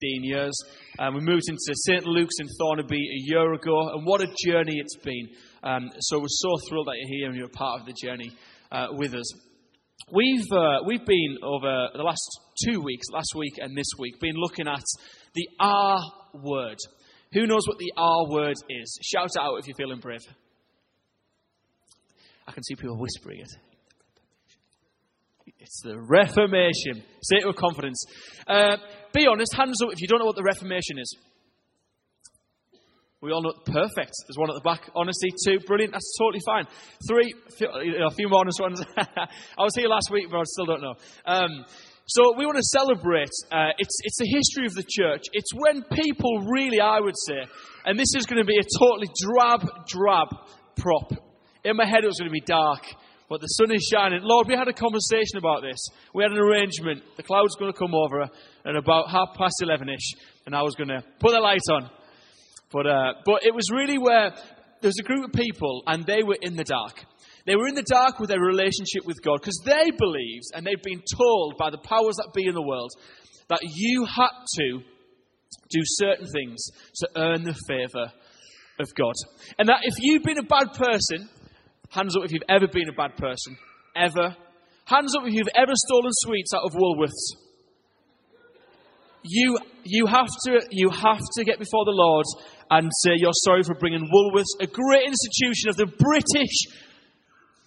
years. Um, we moved into St. Luke's in Thornaby a year ago, and what a journey it's been. Um, so we're so thrilled that you're here and you're a part of the journey uh, with us. We've, uh, we've been over the last two weeks, last week and this week, been looking at the R word. Who knows what the R word is? Shout out if you're feeling brave. I can see people whispering it. It's the Reformation. Say it with confidence. Uh, be honest, hands up if you don't know what the Reformation is. We all know perfect. There's one at the back. Honesty, two, brilliant. That's totally fine. Three, a few more honest ones. I was here last week, but I still don't know. Um, so we want to celebrate. Uh, it's it's the history of the church. It's when people really, I would say, and this is going to be a totally drab, drab prop. In my head, it was going to be dark but the sun is shining. Lord, we had a conversation about this. We had an arrangement. The cloud's going to come over at about half past 11 ish, and I was going to put the light on. But, uh, but it was really where there was a group of people, and they were in the dark. They were in the dark with their relationship with God because they believed, and they'd been told by the powers that be in the world, that you had to do certain things to earn the favour of God. And that if you've been a bad person, Hands up if you've ever been a bad person. Ever. Hands up if you've ever stolen sweets out of Woolworths. You, you, have to, you have to get before the Lord and say you're sorry for bringing Woolworths, a great institution of the British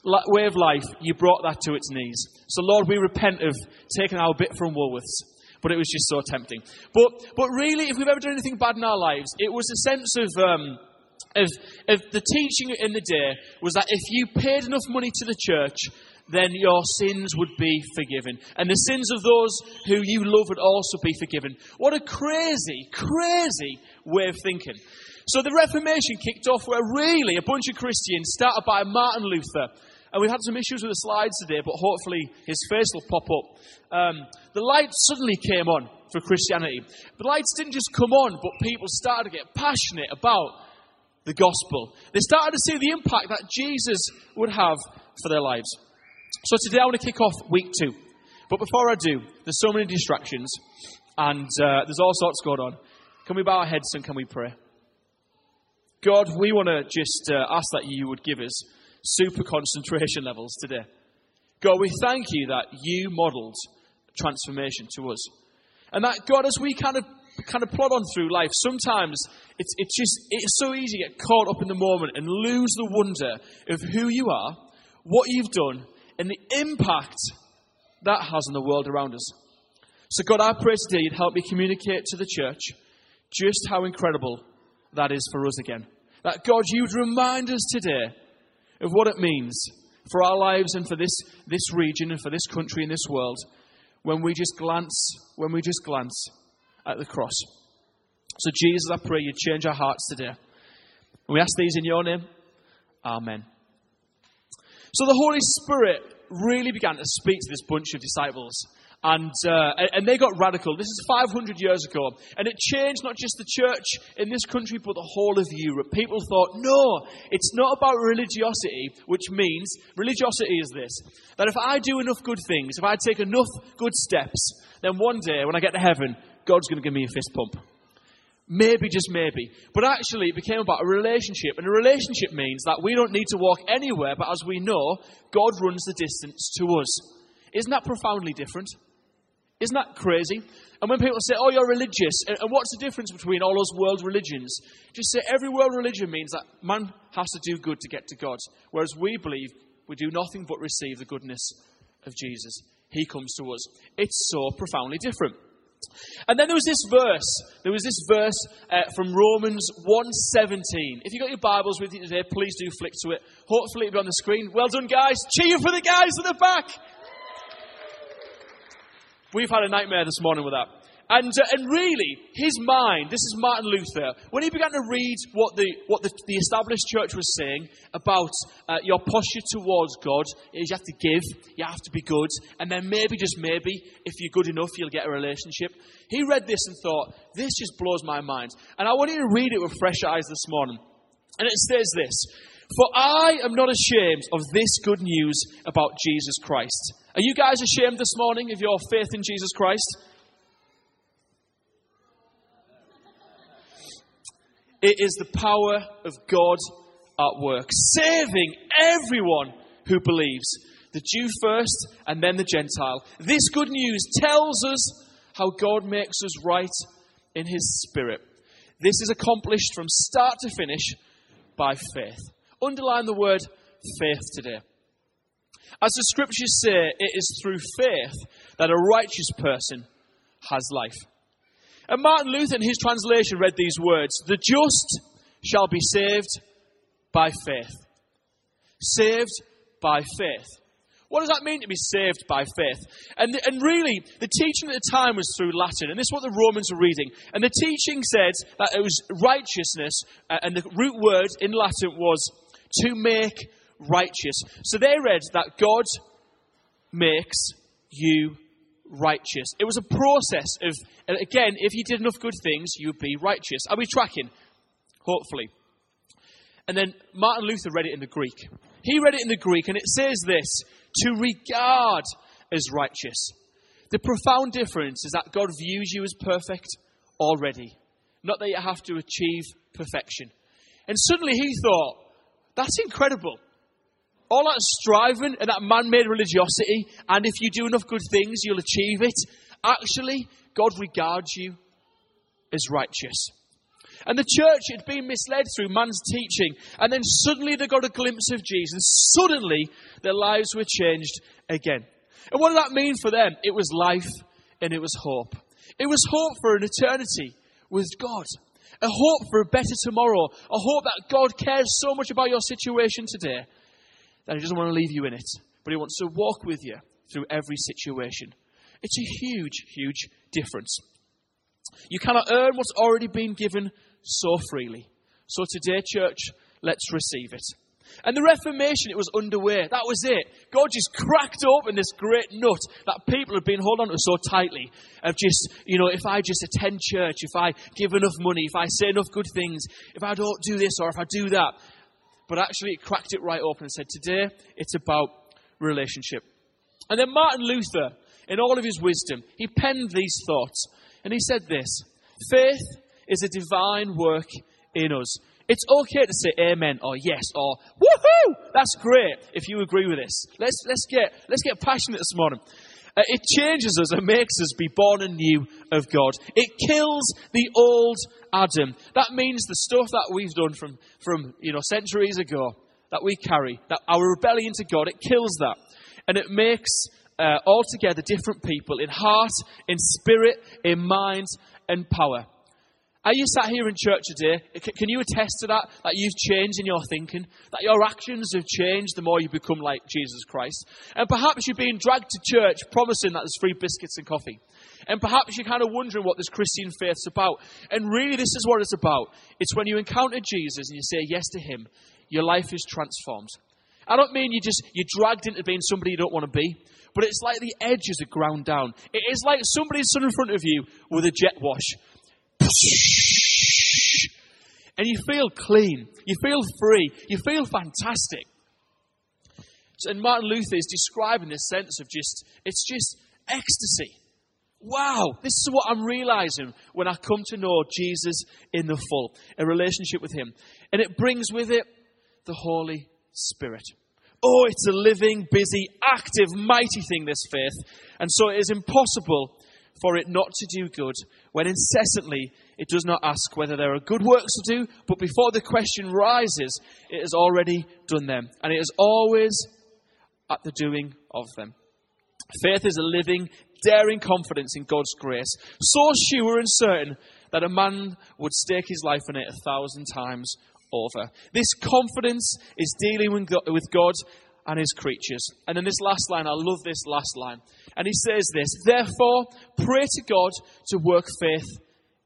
way of life, you brought that to its knees. So, Lord, we repent of taking our bit from Woolworths. But it was just so tempting. But, but really, if we've ever done anything bad in our lives, it was a sense of. Um, of, of the teaching in the day was that if you paid enough money to the church, then your sins would be forgiven. And the sins of those who you love would also be forgiven. What a crazy, crazy way of thinking. So the Reformation kicked off where really a bunch of Christians, started by Martin Luther, and we've had some issues with the slides today, but hopefully his face will pop up. Um, the light suddenly came on for Christianity. The lights didn't just come on, but people started to get passionate about the gospel. They started to see the impact that Jesus would have for their lives. So today I want to kick off week two. But before I do, there's so many distractions and uh, there's all sorts going on. Can we bow our heads and can we pray? God, we want to just uh, ask that you would give us super concentration levels today. God, we thank you that you modeled transformation to us. And that, God, as we kind of kind of plod on through life, sometimes it's, it's just it's so easy to get caught up in the moment and lose the wonder of who you are, what you've done, and the impact that has on the world around us. So, God, I pray today you'd help me communicate to the church just how incredible that is for us again. That, God, you'd remind us today of what it means for our lives and for this, this region and for this country and this world when we just glance, when we just glance at the cross. So, Jesus, I pray you change our hearts today. And we ask these in your name. Amen. So, the Holy Spirit really began to speak to this bunch of disciples. And, uh, and they got radical. This is 500 years ago. And it changed not just the church in this country, but the whole of Europe. People thought, no, it's not about religiosity, which means religiosity is this that if I do enough good things, if I take enough good steps, then one day when I get to heaven, God's going to give me a fist pump. Maybe, just maybe. But actually, it became about a relationship. And a relationship means that we don't need to walk anywhere, but as we know, God runs the distance to us. Isn't that profoundly different? Isn't that crazy? And when people say, oh, you're religious, and what's the difference between all those world religions? Just say every world religion means that man has to do good to get to God. Whereas we believe we do nothing but receive the goodness of Jesus. He comes to us. It's so profoundly different. And then there was this verse. There was this verse uh, from Romans 1.17. If you've got your Bibles with you today, please do flick to it. Hopefully it'll be on the screen. Well done, guys. Cheer for the guys at the back. We've had a nightmare this morning with that. And, uh, and really, his mind, this is Martin Luther, when he began to read what the, what the, the established church was saying about uh, your posture towards God, is you have to give, you have to be good, and then maybe, just maybe, if you're good enough, you'll get a relationship. He read this and thought, this just blows my mind. And I want you to read it with fresh eyes this morning. And it says this For I am not ashamed of this good news about Jesus Christ. Are you guys ashamed this morning of your faith in Jesus Christ? It is the power of God at work, saving everyone who believes, the Jew first and then the Gentile. This good news tells us how God makes us right in His Spirit. This is accomplished from start to finish by faith. Underline the word faith today. As the scriptures say, it is through faith that a righteous person has life. And Martin Luther, in his translation, read these words The just shall be saved by faith. Saved by faith. What does that mean to be saved by faith? And, and really, the teaching at the time was through Latin, and this is what the Romans were reading. And the teaching said that it was righteousness, uh, and the root word in Latin was to make righteous. So they read that God makes you righteous. It was a process of, again, if you did enough good things, you would be righteous. Are we tracking? Hopefully. And then Martin Luther read it in the Greek. He read it in the Greek, and it says this to regard as righteous. The profound difference is that God views you as perfect already, not that you have to achieve perfection. And suddenly he thought, that's incredible. All that striving and that man made religiosity, and if you do enough good things, you'll achieve it. Actually, God regards you as righteous. And the church had been misled through man's teaching. And then suddenly they got a glimpse of Jesus. Suddenly their lives were changed again. And what did that mean for them? It was life and it was hope. It was hope for an eternity with God. A hope for a better tomorrow. A hope that God cares so much about your situation today that He doesn't want to leave you in it, but He wants to walk with you through every situation. It's a huge, huge difference. You cannot earn what's already been given so freely. So today, church, let's receive it. And the Reformation, it was underway. That was it. God just cracked open this great nut that people had been holding on to so tightly. Of just, you know, if I just attend church, if I give enough money, if I say enough good things, if I don't do this or if I do that. But actually, it cracked it right open and said, today, it's about relationship. And then Martin Luther, in all of his wisdom, he penned these thoughts. And he said this Faith is a divine work in us. It's okay to say amen or yes or woohoo! That's great if you agree with this. Let's, let's, get, let's get passionate this morning. Uh, it changes us and makes us be born anew of God. It kills the old Adam. That means the stuff that we've done from, from you know, centuries ago that we carry, that our rebellion to God, it kills that. And it makes uh, altogether different people in heart, in spirit, in mind, and power. Are you sat here in church today? Can you attest to that? That you've changed in your thinking? That your actions have changed the more you become like Jesus Christ? And perhaps you're being dragged to church promising that there's free biscuits and coffee. And perhaps you're kind of wondering what this Christian faith's about. And really, this is what it's about. It's when you encounter Jesus and you say yes to Him, your life is transformed. I don't mean you just, you're dragged into being somebody you don't want to be, but it's like the edges are ground down. It is like somebody stood in front of you with a jet wash and you feel clean, you feel free, you feel fantastic. And Martin Luther is describing this sense of just, it's just ecstasy. Wow, this is what I'm realizing when I come to know Jesus in the full, a relationship with Him. And it brings with it the Holy Spirit. Oh, it's a living, busy, active, mighty thing, this faith. And so it is impossible for it not to do good when incessantly it does not ask whether there are good works to do, but before the question rises, it has already done them. And it is always at the doing of them. Faith is a living, daring confidence in God's grace, so sure and certain that a man would stake his life on it a thousand times over. This confidence is dealing with God and his creatures. And in this last line, I love this last line. And he says this Therefore, pray to God to work faith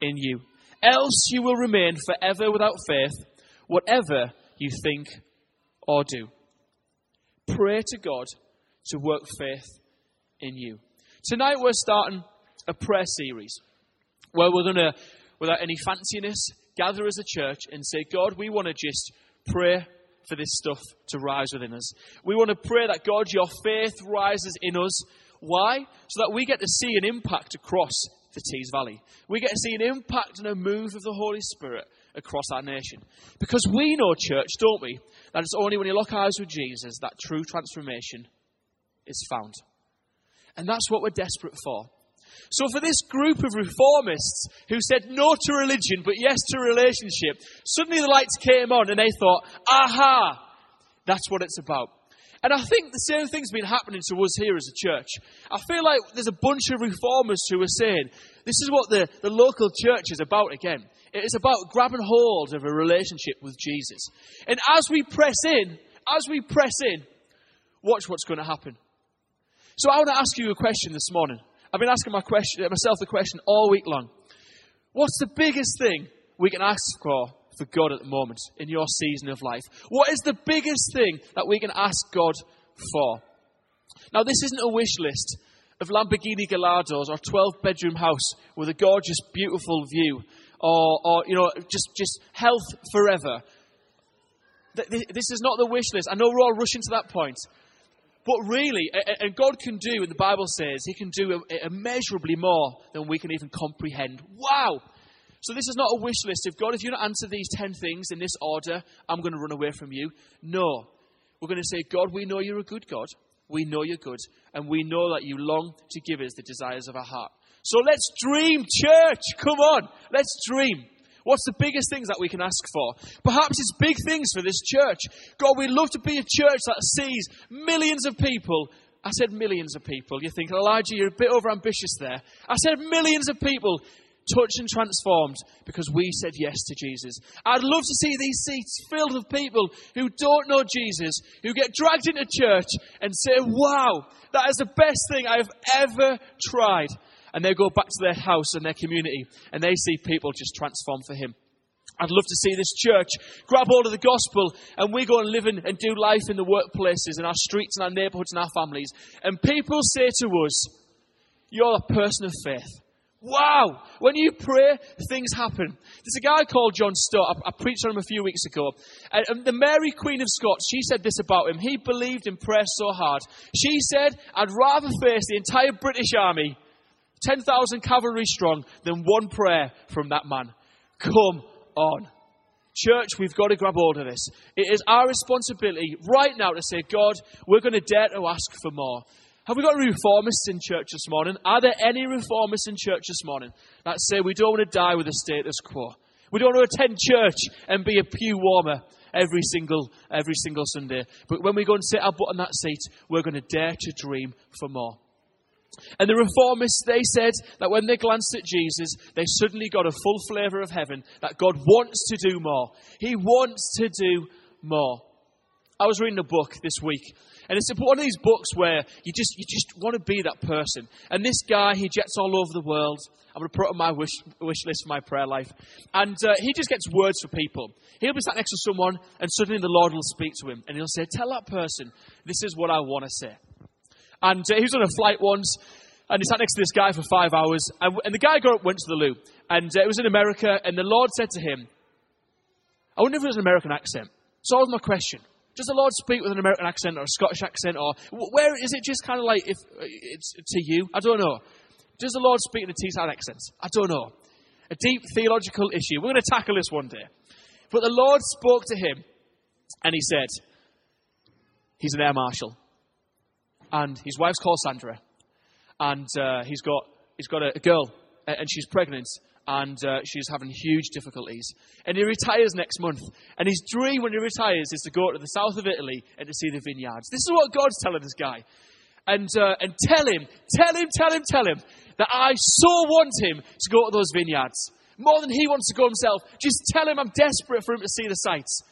in you. Else you will remain forever without faith, whatever you think or do. Pray to God to work faith in you. Tonight we're starting a prayer series where we're going to, without any fanciness, gather as a church and say, God, we want to just pray for this stuff to rise within us. We want to pray that God, your faith rises in us. Why? So that we get to see an impact across the Tees Valley. We get to see an impact and a move of the Holy Spirit across our nation. Because we know, church, don't we, that it's only when you lock eyes with Jesus that true transformation is found. And that's what we're desperate for. So, for this group of reformists who said no to religion but yes to relationship, suddenly the lights came on and they thought, aha, that's what it's about. And I think the same thing's been happening to us here as a church. I feel like there's a bunch of reformers who are saying, this is what the, the local church is about again. It is about grabbing hold of a relationship with Jesus. And as we press in, as we press in, watch what's going to happen. So I want to ask you a question this morning. I've been asking my question, myself the question all week long. What's the biggest thing we can ask for for God at the moment in your season of life? What is the biggest thing that we can ask God for? Now, this isn't a wish list of Lamborghini Gallardos or a 12 bedroom house with a gorgeous, beautiful view or, or you know, just, just health forever. This is not the wish list. I know we're all rushing to that point. But really, and God can do, and the Bible says, He can do immeasurably more than we can even comprehend. Wow! So this is not a wish list of God, if you don't answer these 10 things in this order, I'm going to run away from you. No. We're going to say, God, we know you're a good God. We know you're good. And we know that you long to give us the desires of our heart. So let's dream, church. Come on. Let's dream. What's the biggest things that we can ask for? Perhaps it's big things for this church. God, we'd love to be a church that sees millions of people. I said millions of people. You think, Elijah, you're a bit overambitious there. I said millions of people touched and transformed because we said yes to Jesus. I'd love to see these seats filled with people who don't know Jesus, who get dragged into church and say, Wow, that is the best thing I've ever tried and they go back to their house and their community and they see people just transform for Him. I'd love to see this church grab hold of the gospel and we go and live in, and do life in the workplaces, in our streets, in our neighborhoods, in our families. And people say to us, You're a person of faith. Wow! When you pray, things happen. There's a guy called John Stott. I, I preached on him a few weeks ago. And, and the Mary Queen of Scots, she said this about him. He believed in prayer so hard. She said, I'd rather face the entire British army 10,000 cavalry strong than one prayer from that man. Come on. Church, we've got to grab hold of this. It is our responsibility right now to say, God, we're going to dare to ask for more. Have we got reformists in church this morning? Are there any reformists in church this morning that say we don't want to die with the status quo? We don't want to attend church and be a pew warmer every single, every single Sunday. But when we go and sit our butt on that seat, we're going to dare to dream for more. And the reformists, they said that when they glanced at Jesus, they suddenly got a full flavour of heaven, that God wants to do more. He wants to do more. I was reading a book this week, and it's one of these books where you just, you just want to be that person. And this guy, he jets all over the world. I'm going to put on my wish, wish list for my prayer life. And uh, he just gets words for people. He'll be sat next to someone, and suddenly the Lord will speak to him, and he'll say, Tell that person, this is what I want to say. And uh, he was on a flight once, and he sat next to this guy for five hours. And, and the guy got up, went to the loo, and uh, it was in America. And the Lord said to him, "I wonder if it was an American accent." So that was my question. Does the Lord speak with an American accent or a Scottish accent, or where is it just kind of like if uh, it's to you? I don't know. Does the Lord speak in a Teesside accent? I don't know. A deep theological issue. We're going to tackle this one day. But the Lord spoke to him, and he said, "He's an air marshal." And his wife's called Sandra, and uh, he's got he's got a, a, girl, and she's pregnant, and uh, she's having huge difficulties. And he retires next month, and his dream when he retires is to go to the south of Italy and to see the vineyards. This is what God's telling this guy, and uh, and tell him, tell him, tell him, tell him that I so want him to go to those vineyards more than he wants to go himself. Just tell him I'm desperate for him to see the sights.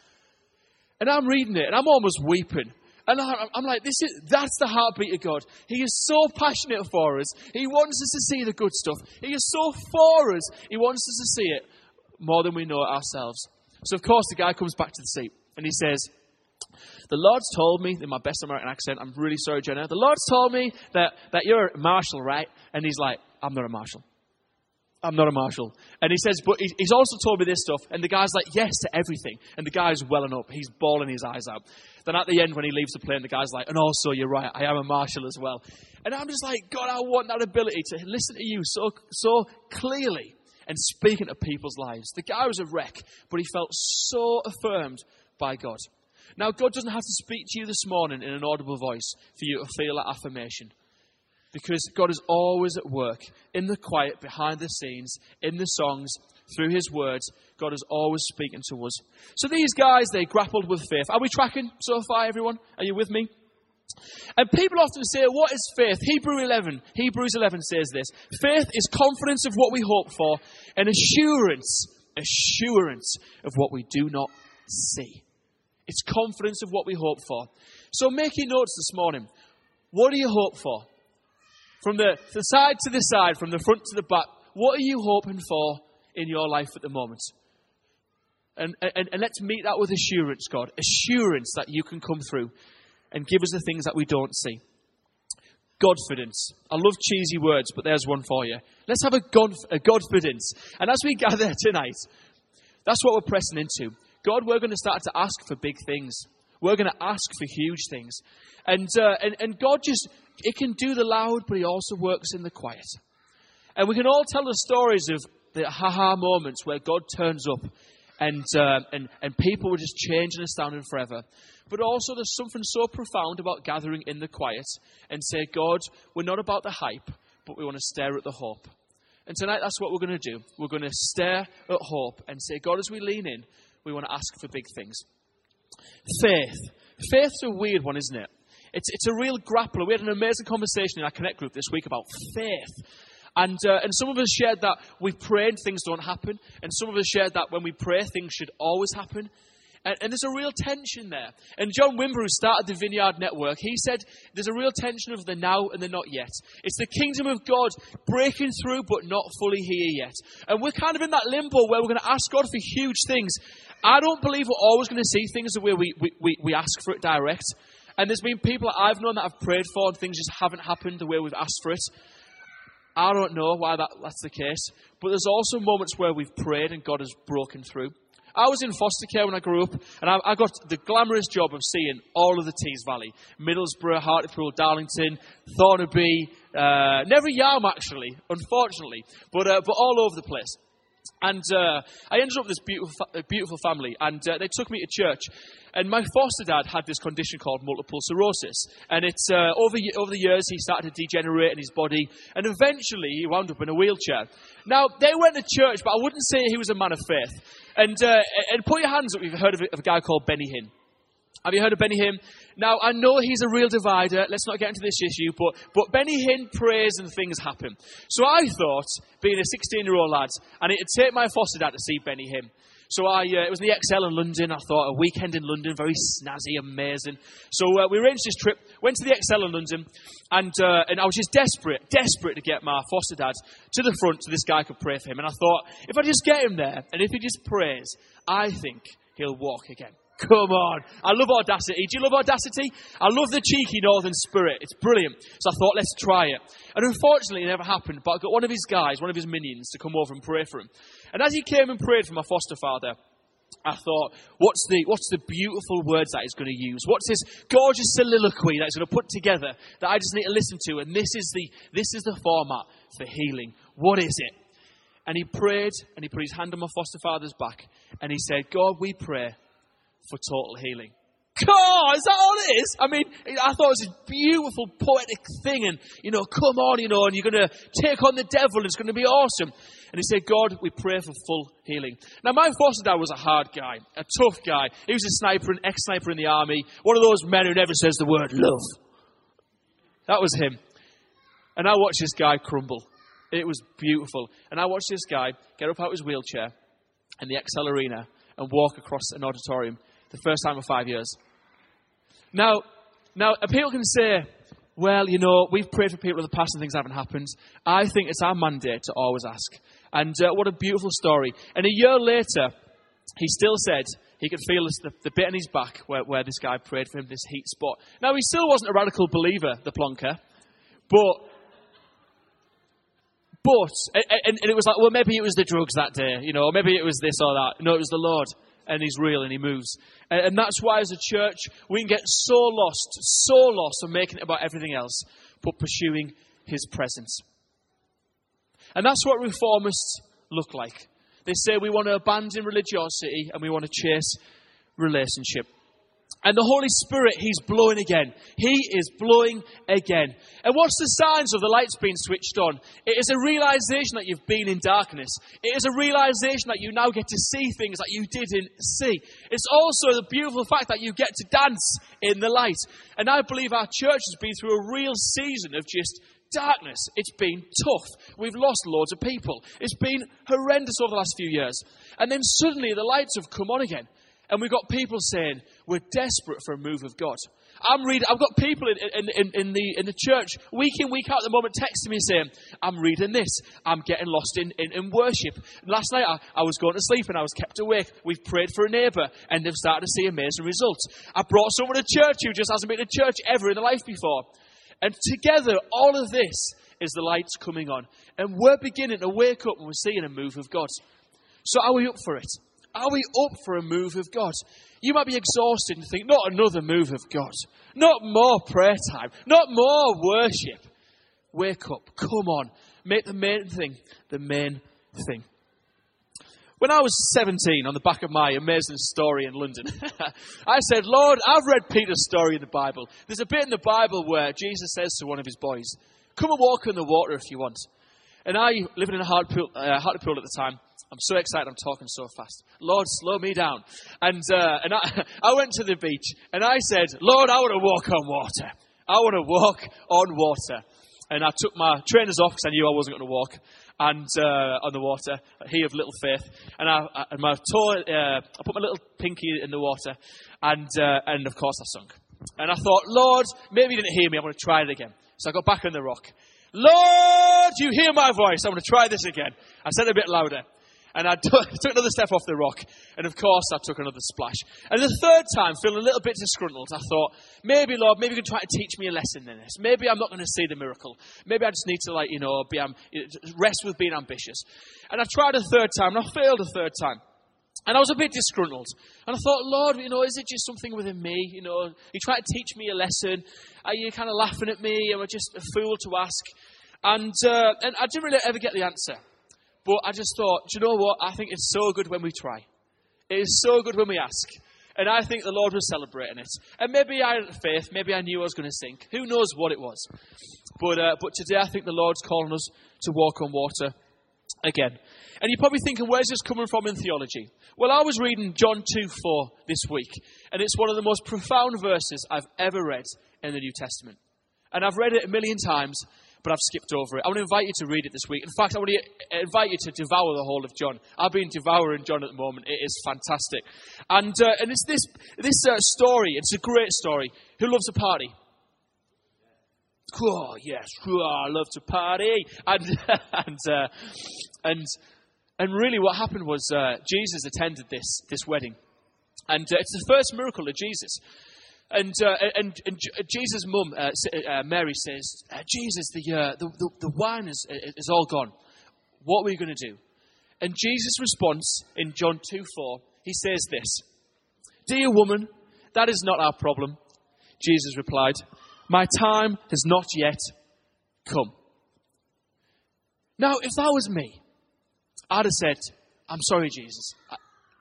And I'm reading it, and I'm almost weeping and I'm like, this is, that's the heartbeat of God. He is so passionate for us. He wants us to see the good stuff. He is so for us. He wants us to see it more than we know it ourselves. So, of course, the guy comes back to the seat and he says, The Lord's told me, in my best American accent, I'm really sorry, Jenna. The Lord's told me that, that you're a marshal, right? And he's like, I'm not a marshal. I'm not a marshal. And he says, but he's also told me this stuff. And the guy's like, yes to everything. And the guy's welling up. He's bawling his eyes out. Then at the end, when he leaves the plane, the guy's like, and also, you're right, I am a marshal as well. And I'm just like, God, I want that ability to listen to you so, so clearly and speaking to people's lives. The guy was a wreck, but he felt so affirmed by God. Now, God doesn't have to speak to you this morning in an audible voice for you to feel that affirmation because God is always at work in the quiet, behind the scenes, in the songs, through His words. God is always speaking to us. So these guys, they grappled with faith. Are we tracking so far, everyone? Are you with me? And people often say, What is faith? Hebrew 11, Hebrews 11 says this Faith is confidence of what we hope for and assurance, assurance of what we do not see. It's confidence of what we hope for. So make your notes this morning. What do you hope for? From the, the side to the side, from the front to the back, what are you hoping for in your life at the moment? And, and, and let's meet that with assurance, God. Assurance that you can come through and give us the things that we don't see. Godfidence. I love cheesy words, but there's one for you. Let's have a, God, a Godfidence. And as we gather tonight, that's what we're pressing into. God, we're going to start to ask for big things. We're going to ask for huge things. And, uh, and, and God just, it can do the loud, but He also works in the quiet. And we can all tell the stories of the ha-ha moments where God turns up and, uh, and, and people were just changed and astounded forever. But also, there's something so profound about gathering in the quiet and say, God, we're not about the hype, but we want to stare at the hope. And tonight, that's what we're going to do. We're going to stare at hope and say, God, as we lean in, we want to ask for big things. Faith. Faith's a weird one, isn't it? It's, it's a real grappler. We had an amazing conversation in our Connect group this week about faith. And, uh, and some of us shared that we've prayed, things don't happen. And some of us shared that when we pray, things should always happen. And, and, there's a real tension there. And John Wimber, who started the Vineyard Network, he said there's a real tension of the now and the not yet. It's the kingdom of God breaking through, but not fully here yet. And we're kind of in that limbo where we're going to ask God for huge things. I don't believe we're always going to see things the way we, we, we, we ask for it direct. And there's been people I've known that I've prayed for and things just haven't happened the way we've asked for it. I don't know why that, that's the case. But there's also moments where we've prayed and God has broken through. I was in foster care when I grew up, and I, I, got the glamorous job of seeing all of the Tees Valley Middlesbrough, Hartlepool, Darlington, Thornaby, uh, never Yarm actually, unfortunately, but, uh, but all over the place. And uh, I ended up with this beautiful, beautiful family, and uh, they took me to church. And my foster dad had this condition called multiple sclerosis. And it's, uh, over, over the years, he started to degenerate in his body, and eventually he wound up in a wheelchair. Now, they went to church, but I wouldn't say he was a man of faith. And, uh, and put your hands up if you've heard of a, of a guy called Benny Hinn. Have you heard of Benny Hinn? Now, I know he's a real divider. Let's not get into this issue, but, but Benny Hinn prays and things happen. So I thought, being a 16 year old lad, I need to take my foster dad to see Benny Hinn. So I, uh, it was the ExCeL in London. I thought a weekend in London, very snazzy, amazing. So uh, we arranged this trip, went to the ExCeL in London, and, uh, and I was just desperate, desperate to get my foster dad to the front so this guy could pray for him. And I thought, if I just get him there, and if he just prays, I think he'll walk again. Come on. I love audacity. Do you love audacity? I love the cheeky northern spirit. It's brilliant. So I thought, let's try it. And unfortunately, it never happened. But I got one of his guys, one of his minions, to come over and pray for him. And as he came and prayed for my foster father, I thought, what's the, what's the beautiful words that he's going to use? What's this gorgeous soliloquy that he's going to put together that I just need to listen to? And this is the, this is the format for healing. What is it? And he prayed and he put his hand on my foster father's back and he said, God, we pray for total healing. God, is that all it is? I mean, I thought it was a beautiful poetic thing, and you know, come on, you know, and you're going to take on the devil, and it's going to be awesome. And he said, God, we pray for full healing. Now, my foster dad was a hard guy, a tough guy. He was a sniper, an ex sniper in the army, one of those men who never says the word love. That was him. And I watched this guy crumble. It was beautiful. And I watched this guy get up out of his wheelchair in the ExCeL Arena and walk across an auditorium the first time in five years. Now, now people can say, well, you know, we've prayed for people in the past and things haven't happened. I think it's our mandate to always ask. And uh, what a beautiful story. And a year later, he still said he could feel this, the, the, bit in his back where, where this guy prayed for him, this heat spot. Now, he still wasn't a radical believer, the plonker, but But, and, and it was like, well, maybe it was the drugs that day, you know, maybe it was this or that. No, it was the Lord and He's real and He moves. And, and that's why, as a church, we can get so lost, so lost on making it about everything else, but pursuing His presence. And that's what reformists look like. They say we want to abandon religiosity and we want to chase relationship. And the Holy Spirit, He's blowing again. He is blowing again. And what's the signs of the lights being switched on? It is a realization that you've been in darkness. It is a realization that you now get to see things that you didn't see. It's also the beautiful fact that you get to dance in the light. And I believe our church has been through a real season of just darkness. It's been tough. We've lost loads of people. It's been horrendous over the last few years. And then suddenly the lights have come on again. And we've got people saying, we're desperate for a move of God. I'm reading, I've got people in, in, in, the, in the church week in, week out at the moment texting me saying, I'm reading this. I'm getting lost in, in, in worship. Last night I, I was going to sleep and I was kept awake. We've prayed for a neighbour and they've started to see amazing results. I brought someone to church who just hasn't been to church ever in their life before. And together, all of this is the lights coming on. And we're beginning to wake up and we're seeing a move of God. So are we up for it? Are we up for a move of God? You might be exhausted and think, not another move of God. Not more prayer time. Not more worship. Wake up. Come on. Make the main thing the main thing. When I was 17, on the back of my amazing story in London, I said, Lord, I've read Peter's story in the Bible. There's a bit in the Bible where Jesus says to one of his boys, Come and walk in the water if you want. And I, living in a Hartlepool, uh, Hartlepool at the time, I'm so excited. I'm talking so fast. Lord, slow me down. And uh, and I, I went to the beach and I said, Lord, I want to walk on water. I want to walk on water. And I took my trainers off because I knew I wasn't going to walk and uh, on the water. He of little faith. And I, I and my toe, uh, I put my little pinky in the water, and uh, and of course I sunk. And I thought, Lord, maybe you didn't hear me. I'm going to try it again. So I got back on the rock. Lord, you hear my voice. I'm going to try this again. I said it a bit louder. And I took another step off the rock. And of course, I took another splash. And the third time, feeling a little bit disgruntled, I thought, maybe, Lord, maybe you can try to teach me a lesson in this. Maybe I'm not going to see the miracle. Maybe I just need to, like, you know, be, um, rest with being ambitious. And I tried a third time, and I failed a third time. And I was a bit disgruntled. And I thought, Lord, you know, is it just something within me? You know, you try to teach me a lesson. Are you kind of laughing at me? Am I just a fool to ask? And, uh, and I didn't really ever get the answer. But I just thought, do you know what? I think it's so good when we try. It is so good when we ask. And I think the Lord was celebrating it. And maybe I had faith. Maybe I knew I was going to sink. Who knows what it was? But, uh, but today I think the Lord's calling us to walk on water again. And you're probably thinking, where's this coming from in theology? Well, I was reading John 2 4 this week. And it's one of the most profound verses I've ever read in the New Testament. And I've read it a million times but I've skipped over it. I want to invite you to read it this week. In fact, I want to invite you to devour the whole of John. I've been devouring John at the moment. It is fantastic. And, uh, and it's this, this uh, story, it's a great story. Who loves a party? Oh, yes, oh, I love to party. And, and, uh, and, and really what happened was uh, Jesus attended this, this wedding. And uh, it's the first miracle of Jesus. And, uh, and, and Jesus' mum, uh, uh, Mary, says, uh, Jesus, the, uh, the, the, the, wine is, is all gone. What are we going to do? And Jesus' response in John 2 4, he says this Dear woman, that is not our problem. Jesus replied, My time has not yet come. Now, if that was me, I'd have said, I'm sorry, Jesus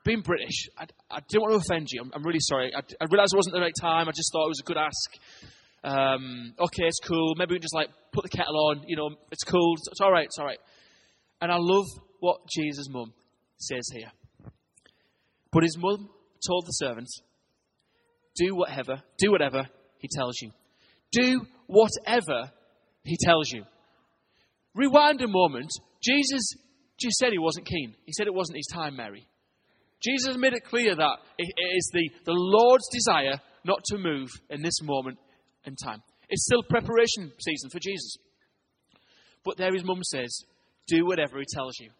being British, I, I didn't want to offend you. I'm, I'm really sorry. I, I, realized it wasn't the right time. I just thought it was a good ask. Um, okay, it's cool. Maybe we can just like put the kettle on. You know, it's cool. It's, it's all right. It's all right. And I love what Jesus' mum says here. But his mum told the servant, "Do whatever, do whatever he tells you. Do whatever he tells you." Rewind a moment. Jesus just said he wasn't keen. He said it wasn't his time, Mary. Jesus made it clear that it is the, the Lord's desire not to move in this moment in time. It's still preparation season for Jesus. But there his mum says, Do whatever he tells you.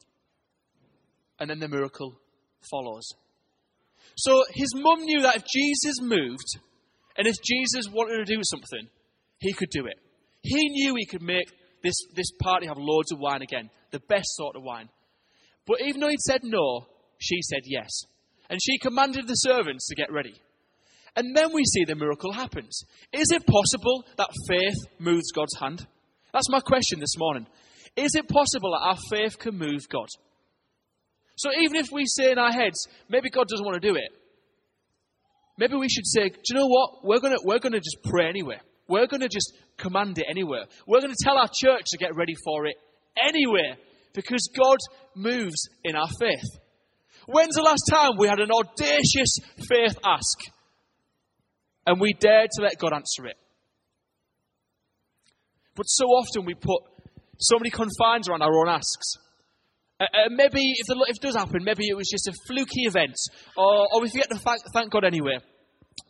And then the miracle follows. So his mum knew that if Jesus moved, and if Jesus wanted to do something, he could do it. He knew he could make this, this party have loads of wine again, the best sort of wine. But even though he'd said no, she said yes. And she commanded the servants to get ready. And then we see the miracle happens. Is it possible that faith moves God's hand? That's my question this morning. Is it possible that our faith can move God? So even if we say in our heads, maybe God doesn't want to do it, maybe we should say, do you know what? We're going to, we're going to just pray anyway. We're going to just command it anywhere. We're going to tell our church to get ready for it anywhere because God moves in our faith. When's the last time we had an audacious faith ask and we dared to let God answer it? But so often we put so many confines around our own asks. Uh, uh, maybe if, the, if it does happen, maybe it was just a fluky event, or, or we forget to thank, thank God anyway.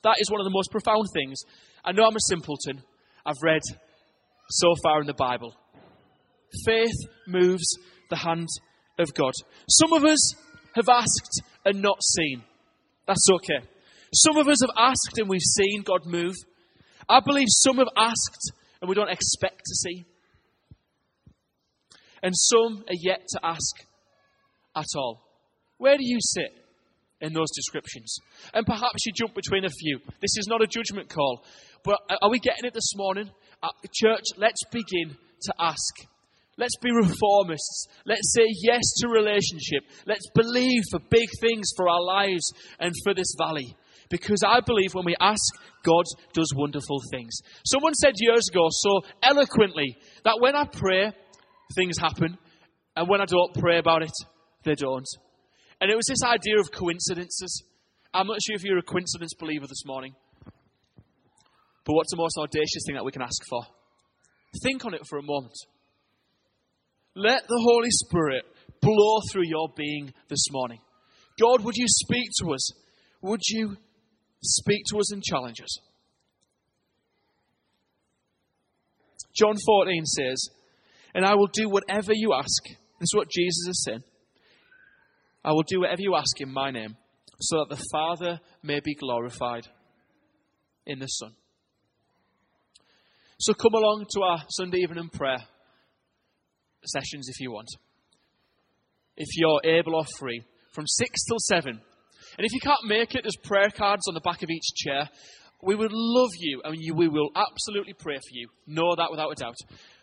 That is one of the most profound things. I know I'm a simpleton. I've read so far in the Bible. Faith moves the hand of God. Some of us have asked and not seen. That's okay. Some of us have asked and we've seen God move. I believe some have asked and we don't expect to see. And some are yet to ask at all. Where do you sit in those descriptions? And perhaps you jump between a few. This is not a judgment call. But are we getting it this morning? Uh, church, let's begin to ask. Let's be reformists. Let's say yes to relationship. Let's believe for big things for our lives and for this valley. Because I believe when we ask, God does wonderful things. Someone said years ago so eloquently that when I pray, things happen, and when I don't pray about it, they don't. And it was this idea of coincidences. I'm not sure if you're a coincidence believer this morning. But what's the most audacious thing that we can ask for? Think on it for a moment. Let the Holy Spirit blow through your being this morning. God, would you speak to us? Would you speak to us and challenge us? John 14 says, And I will do whatever you ask. This is what Jesus is saying. I will do whatever you ask in my name, so that the Father may be glorified in the Son. So come along to our Sunday evening prayer sessions if you want. If you're able or free, from 6 till 7. And if you can't make it, there's prayer cards on the back of each chair. We would love you, and we will absolutely pray for you. Know that without a doubt.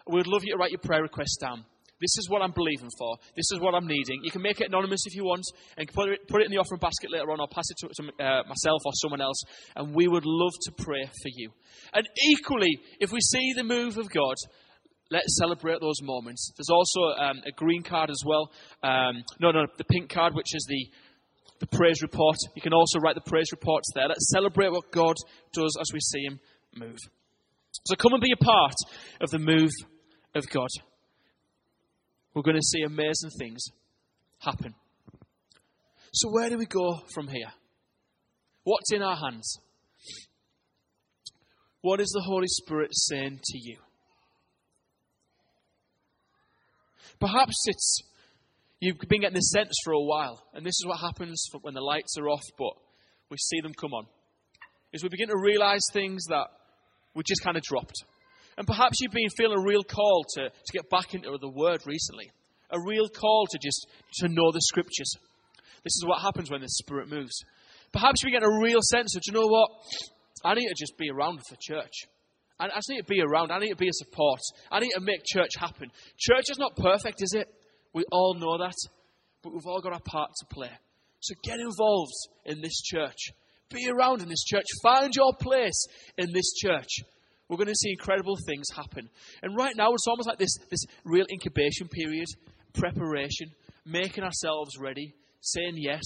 We would love you to write your prayer requests down. This is what I'm believing for. This is what I'm needing. You can make it anonymous if you want and put it, put it in the offering basket later on or pass it to, to uh, myself or someone else. And we would love to pray for you. And equally, if we see the move of God, let's celebrate those moments. There's also um, a green card as well. Um, no, no, the pink card, which is the, the praise report. You can also write the praise reports there. Let's celebrate what God does as we see Him move. So come and be a part of the move of God we're going to see amazing things happen. So, where do we go from here? What's in our hands? What is the Holy Spirit saying to you? Perhaps it's you've been getting this sense for a while, and this is what happens when the lights are off, but we see them come on. Is we begin to realize things that we just kind of dropped. And perhaps you've been feeling a real call to, to get back into the Word recently. A real call to just to know the Scriptures. This is what happens when the Spirit moves. Perhaps we get a real sense of, you know what? I need to just be around for church. I, just need to be around. I need to be a support. I need to make church happen. Church is not perfect, is it? We all know that. But we've all got our part to play. So get involved in this church. Be around in this church. Find your place in this church. We're going to see incredible things happen. And right now, it's almost like this, this real incubation period, preparation, making ourselves ready, saying yes,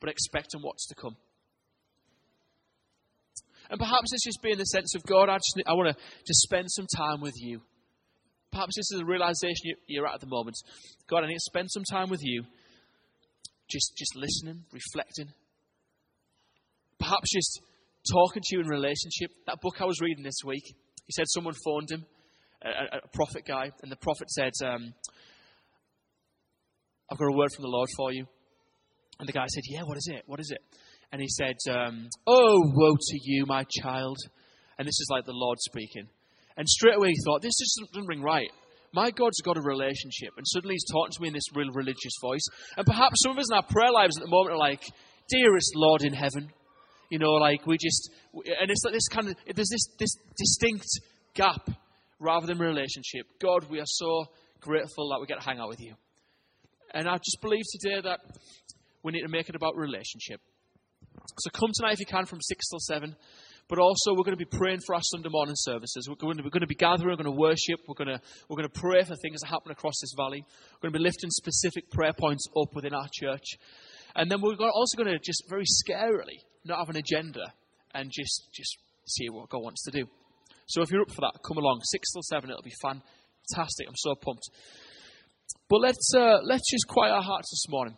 but expecting what's to come. And perhaps it's just being the sense of God, I, just, I want to just spend some time with you. Perhaps this is a realization you're at at the moment. God, I need to spend some time with you, just, just listening, reflecting. Perhaps just talking to you in relationship. That book I was reading this week, he said someone phoned him, a, a prophet guy, and the prophet said, um, I've got a word from the Lord for you. And the guy said, Yeah, what is it? What is it? And he said, um, Oh, woe to you, my child. And this is like the Lord speaking. And straight away he thought, This doesn't ring right. my God's got a relationship, and suddenly He's talking to me in this real religious voice. And perhaps some of us in our prayer lives at the moment are like, Dearest Lord in heaven. You know, like we just, and it's like this kind of, there's this, this distinct gap rather than relationship. God, we are so grateful that we get to hang out with you. And I just believe today that we need to make it about relationship. So come tonight if you can from 6 till 7. But also, we're going to be praying for our Sunday morning services. We're going to, we're going to be gathering, we're going to worship, we're going to, we're going to pray for things that happen across this valley. We're going to be lifting specific prayer points up within our church. And then we're also going to just very scarily not have an agenda and just, just see what God wants to do. So if you're up for that, come along. 6 till 7, it'll be fantastic. I'm so pumped. But let's, uh, let's just quiet our hearts this morning.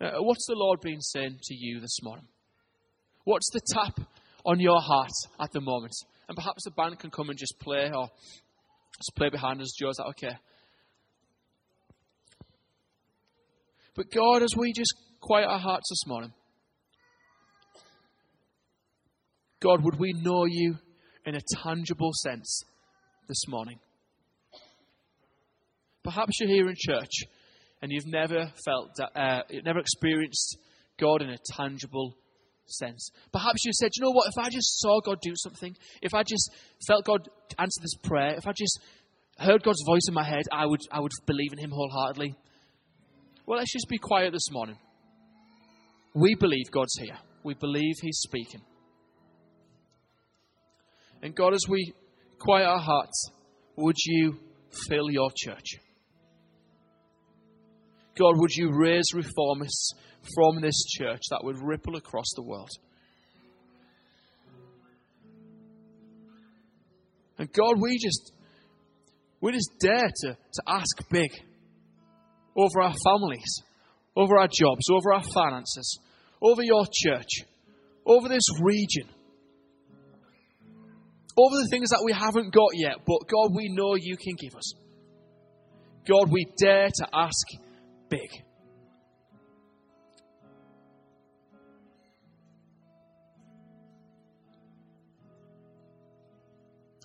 Uh, what's the Lord been saying to you this morning? What's the tap on your heart at the moment? And perhaps the band can come and just play or just play behind us. Joe, is that okay? But God, as we just quiet our hearts this morning, God, would we know you in a tangible sense this morning? Perhaps you're here in church and you've never felt, uh, you've never experienced God in a tangible sense. Perhaps you said, you know what, if I just saw God do something, if I just felt God answer this prayer, if I just heard God's voice in my head, I would, I would believe in Him wholeheartedly. Well, let's just be quiet this morning. We believe God's here. We believe He's speaking. And God, as we quiet our hearts, would you fill your church? God, would you raise reformists from this church that would ripple across the world? And God, we just we just dare to, to ask big over our families, over our jobs, over our finances, over your church, over this region over the things that we haven't got yet, but God, we know you can give us. God, we dare to ask big.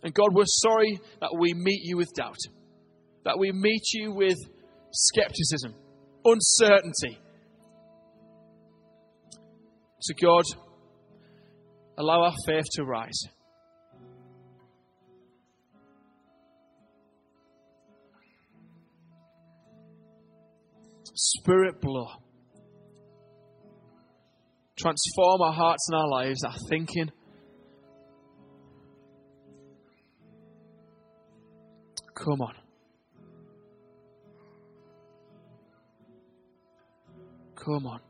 And God, we're sorry that we meet you with doubt, that we meet you with skepticism, uncertainty. So, God, allow our faith to rise. Spirit blow. Transform our hearts and our lives, our thinking. Come on. Come on.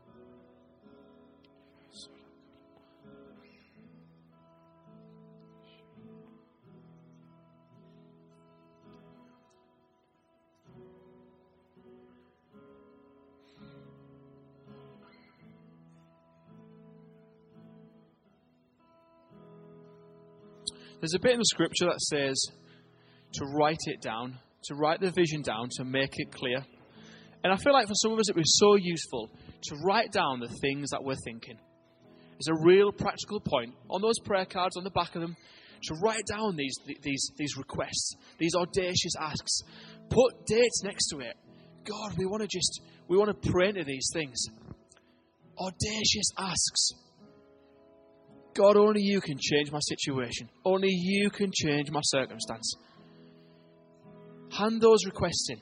There's a bit in the scripture that says to write it down, to write the vision down, to make it clear. And I feel like for some of us it was so useful to write down the things that we're thinking. It's a real practical point on those prayer cards on the back of them to write down these, these, these requests, these audacious asks. Put dates next to it. God, we want to just, we want to pray into these things. Audacious asks. God, only you can change my situation. Only you can change my circumstance. Hand those requests in.